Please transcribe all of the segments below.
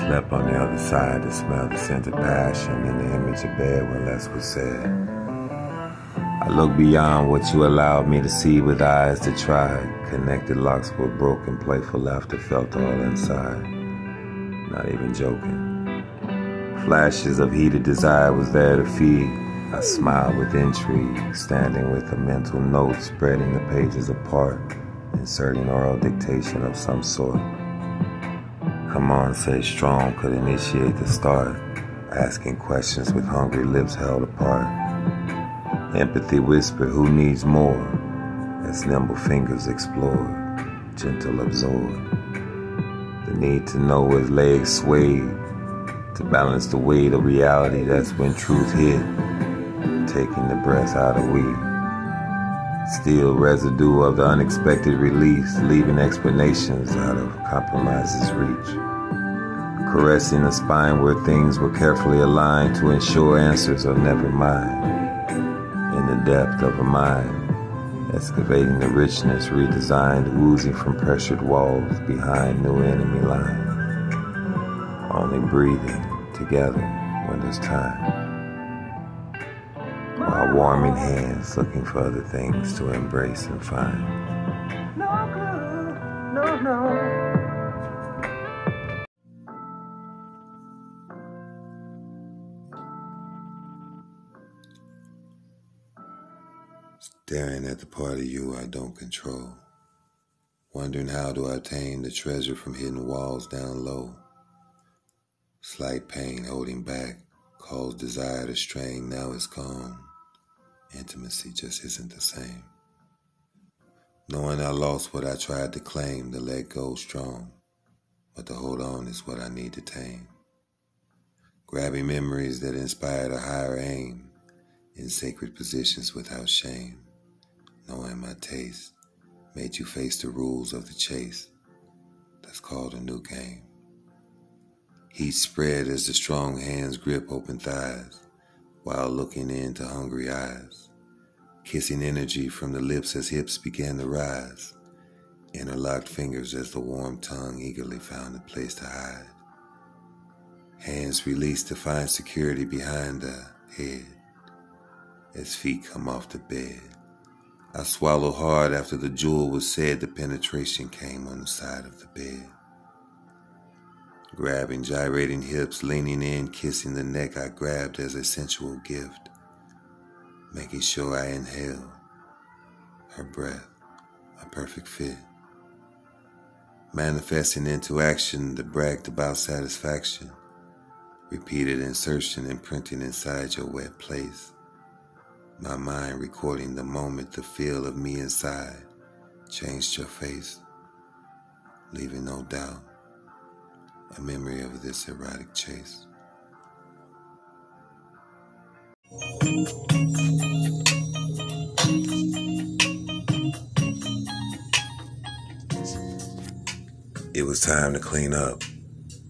Slept on the other side to smell the scent of passion in the image of bed when less was said. I look beyond what you allowed me to see with eyes that tried. Connected locks were broken, playful laughter felt all inside. Not even joking. Flashes of heated desire was there to feed. I smiled with intrigue, standing with a mental note, spreading the pages apart, inserting oral dictation of some sort. Come on, say strong could initiate the start, asking questions with hungry lips held apart. Empathy whispered, Who needs more? As nimble fingers explored, gentle absorbed. The need to know as legs swayed to balance the weight of reality. That's when truth hit, taking the breath out of we. Still residue of the unexpected release, leaving explanations out of compromise's reach. Caressing a spine where things were carefully aligned to ensure answers are never mine. In the depth of a mind, excavating the richness redesigned, oozing from pressured walls behind new enemy lines. Only breathing together when there's time warming hands looking for other things to embrace and find. No good, no, no. Staring at the part of you I don't control. Wondering how to obtain the treasure from hidden walls down low. Slight pain holding back caused desire to strain, now it's gone. Intimacy just isn't the same. Knowing I lost what I tried to claim, to let go strong, but to hold on is what I need to tame. Grabbing memories that inspired a higher aim in sacred positions without shame. Knowing my taste made you face the rules of the chase. That's called a new game. Heat spread as the strong hands grip open thighs while looking into hungry eyes, kissing energy from the lips as hips began to rise, interlocked fingers as the warm tongue eagerly found a place to hide. Hands released to find security behind the head as feet come off the bed. I swallow hard after the jewel was said, the penetration came on the side of the bed. Grabbing gyrating hips, leaning in, kissing the neck I grabbed as a sensual gift, making sure I inhale her breath, a perfect fit. Manifesting into action the bragged about satisfaction, repeated insertion imprinting inside your wet place. My mind recording the moment the feel of me inside changed your face, leaving no doubt a memory of this erotic chase. It was time to clean up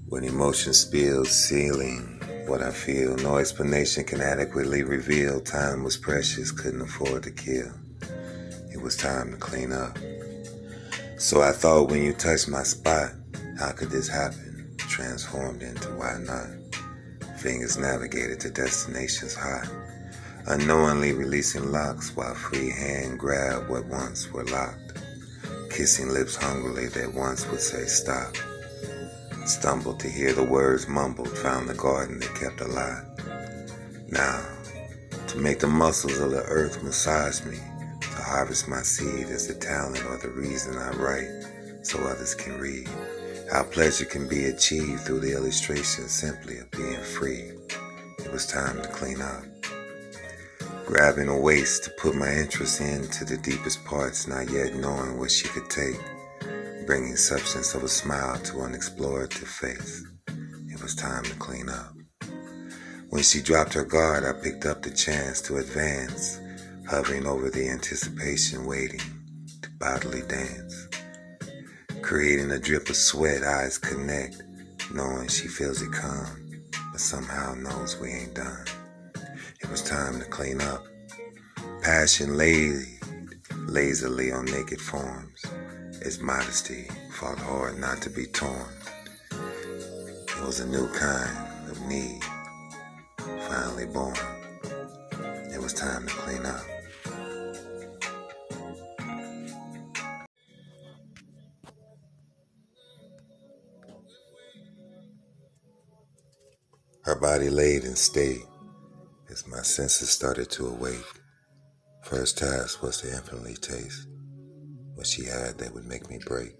when emotion spilled, sealing what I feel. No explanation can adequately reveal. Time was precious, couldn't afford to kill. It was time to clean up. So I thought when you touched my spot, how could this happen? Transformed into why not? Fingers navigated to destinations hot. Unknowingly releasing locks while free hand grabbed what once were locked. Kissing lips hungrily that once would say stop. Stumbled to hear the words mumbled, found the garden that kept alive. Now, to make the muscles of the earth massage me, to harvest my seed is the talent or the reason I write so others can read. How pleasure can be achieved through the illustration simply of being free. It was time to clean up. Grabbing a waist to put my interest into the deepest parts, not yet knowing what she could take bringing substance of a smile to an explorative face. It was time to clean up. When she dropped her guard, I picked up the chance to advance, hovering over the anticipation, waiting to bodily dance. Creating a drip of sweat, eyes connect, knowing she feels it come, but somehow knows we ain't done. It was time to clean up. Passion laid lazily on naked forms. Its modesty fought hard not to be torn. It was a new kind of need finally born. It was time to clean up. Body laid in state as my senses started to awake. First task was to infinitely taste what she had that would make me break.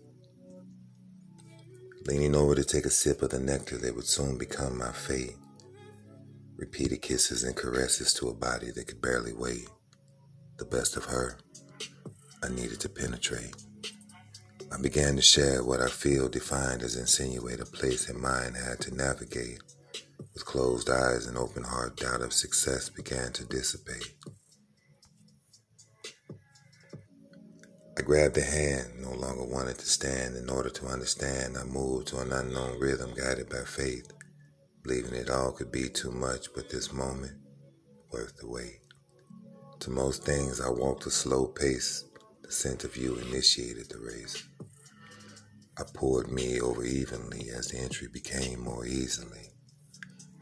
Leaning over to take a sip of the nectar that would soon become my fate. Repeated kisses and caresses to a body that could barely wait. The best of her, I needed to penetrate. I began to share what I feel defined as insinuate a place in mind had to navigate. With closed eyes and open heart, doubt of success began to dissipate. I grabbed a hand, no longer wanted to stand. In order to understand, I moved to an unknown rhythm guided by faith, believing it all could be too much, but this moment, worth the wait. To most things, I walked a slow pace. The scent of you initiated the race. I poured me over evenly as the entry became more easily,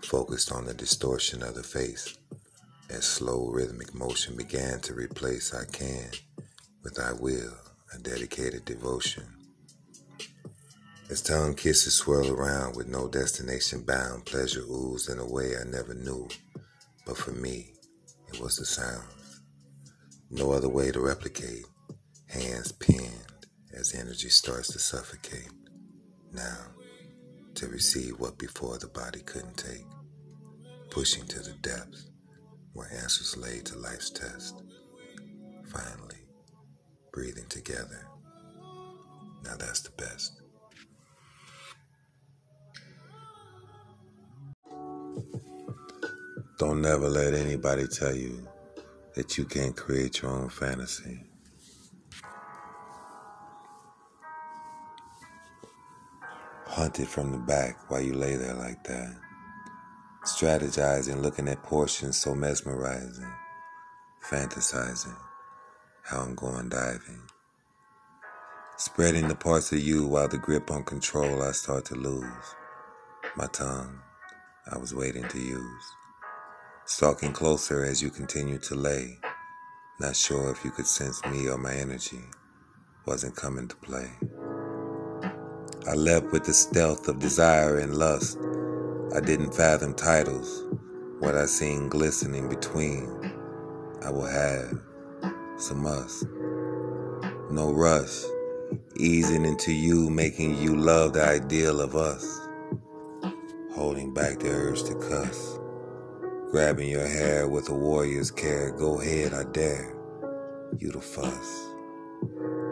focused on the distortion of the face. As slow rhythmic motion began to replace I can with I will, a dedicated devotion. As tongue kisses swirl around with no destination bound, pleasure oozed in a way I never knew. But for me, it was the sound. No other way to replicate. Hands pinned as energy starts to suffocate. Now, to receive what before the body couldn't take. Pushing to the depths where answers lay to life's test. Finally, breathing together. Now that's the best. Don't never let anybody tell you that you can't create your own fantasy. Hunt it from the back while you lay there like that. Strategizing, looking at portions so mesmerizing, fantasizing how I'm going diving. Spreading the parts of you while the grip on control I start to lose. My tongue, I was waiting to use. Stalking closer as you continue to lay. Not sure if you could sense me or my energy wasn't coming to play. I leapt with the stealth of desire and lust. I didn't fathom titles, what I seen glistening between. I will have some must. No rush. Easing into you, making you love the ideal of us. Holding back the urge to cuss. Grabbing your hair with a warrior's care. Go ahead, I dare. You to fuss.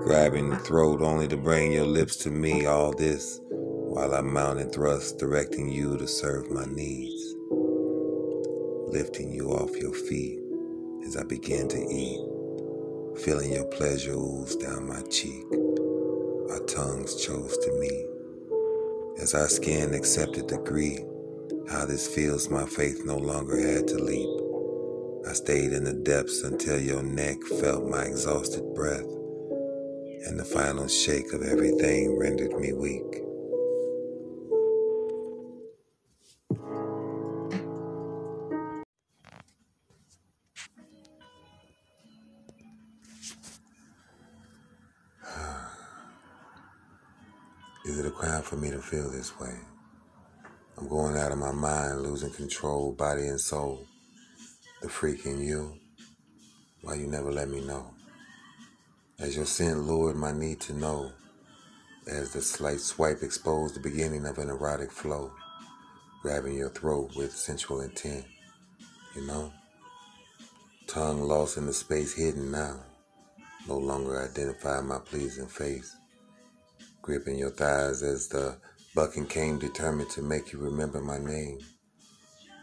Grabbing the throat only to bring your lips to me. All this while I mount and thrust, directing you to serve my needs. Lifting you off your feet as I begin to eat feeling your pleasure ooze down my cheek. Our tongues chose to meet. As our skin accepted the grief, how this feels my faith no longer had to leap. I stayed in the depths until your neck felt my exhausted breath, and the final shake of everything rendered me weak. Is it a crime for me to feel this way? I'm going out of my mind, losing control, body and soul. The freak in you. Why you never let me know? As your sin lured my need to know, as the slight swipe exposed the beginning of an erotic flow, grabbing your throat with sensual intent, you know? Tongue lost in the space hidden now, no longer identify my pleasing face gripping your thighs as the bucking came determined to make you remember my name.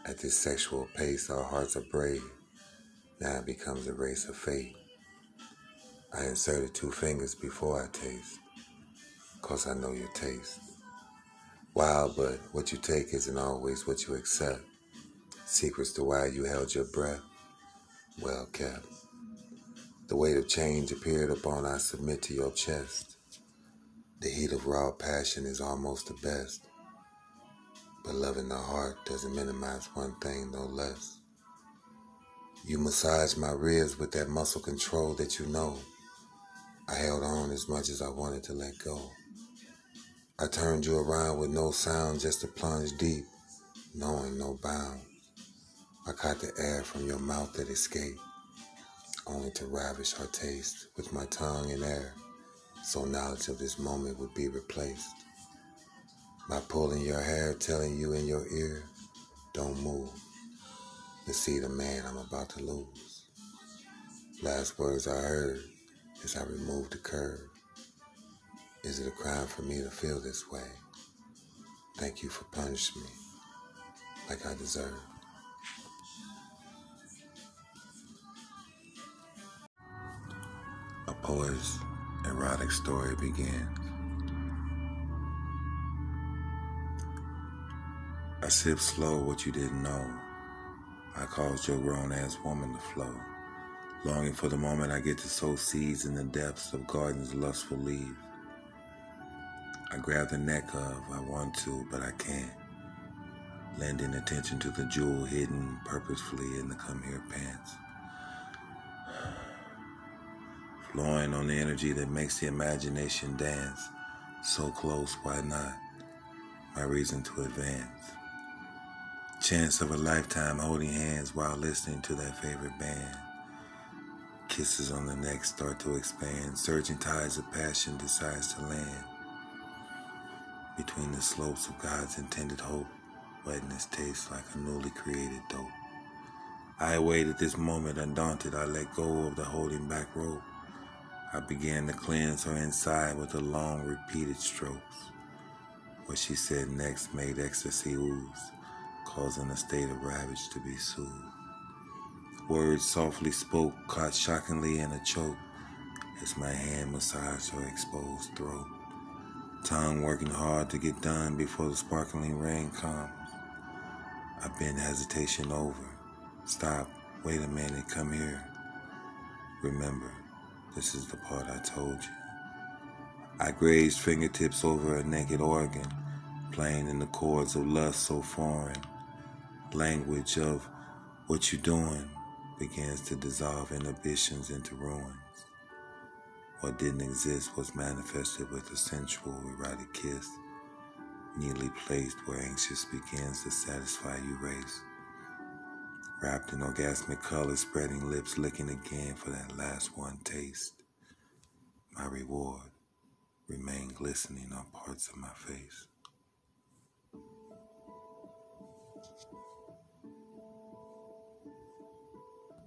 At this sexual pace, our hearts are brave. Now it becomes a race of fate. I inserted two fingers before I taste, cause I know your taste. Wild, but what you take isn't always what you accept. Secrets to why you held your breath, well kept. The weight of change appeared upon I submit to your chest. The heat of raw passion is almost the best. But loving the heart doesn't minimize one thing no less. You massage my ribs with that muscle control that you know. I held on as much as I wanted to let go. I turned you around with no sound just to plunge deep, knowing no bounds. I caught the air from your mouth that escaped, only to ravish our taste with my tongue in air, so knowledge of this moment would be replaced. By pulling your hair, telling you in your ear, don't move. To see the man I'm about to lose. Last words I heard as I remove the curve. Is it a crime for me to feel this way? Thank you for punishing me like I deserve. A poet's erotic story begins. I sip slow what you didn't know. I caused your grown ass woman to flow. Longing for the moment I get to sow seeds in the depths of gardens lustful leaves. I grab the neck of, I want to, but I can't. Lending attention to the jewel hidden purposefully in the come here pants. Flowing on the energy that makes the imagination dance. So close, why not? My reason to advance. Chance of a lifetime holding hands while listening to that favorite band. Kisses on the neck start to expand. Surging tides of passion decides to land between the slopes of God's intended hope. Wetness tastes like a newly created dope. I awaited this moment undaunted. I let go of the holding back rope. I began to cleanse her inside with the long, repeated strokes. What she said next made ecstasy ooze, causing a state of ravage to be soothed. Words softly spoke, caught shockingly in a choke as my hand massaged her exposed throat. Tongue working hard to get done before the sparkling rain comes. I bend hesitation over. Stop. Wait a minute. Come here. Remember, this is the part I told you. I grazed fingertips over a naked organ, playing in the chords of lust so foreign. Language of what you doing begins to dissolve inhibitions into ruins. What didn't exist was manifested with a sensual, erotic kiss, neatly placed where anxious begins to satisfy you race. Wrapped in orgasmic colors, spreading lips, licking again for that last one taste. My reward remained glistening on parts of my face.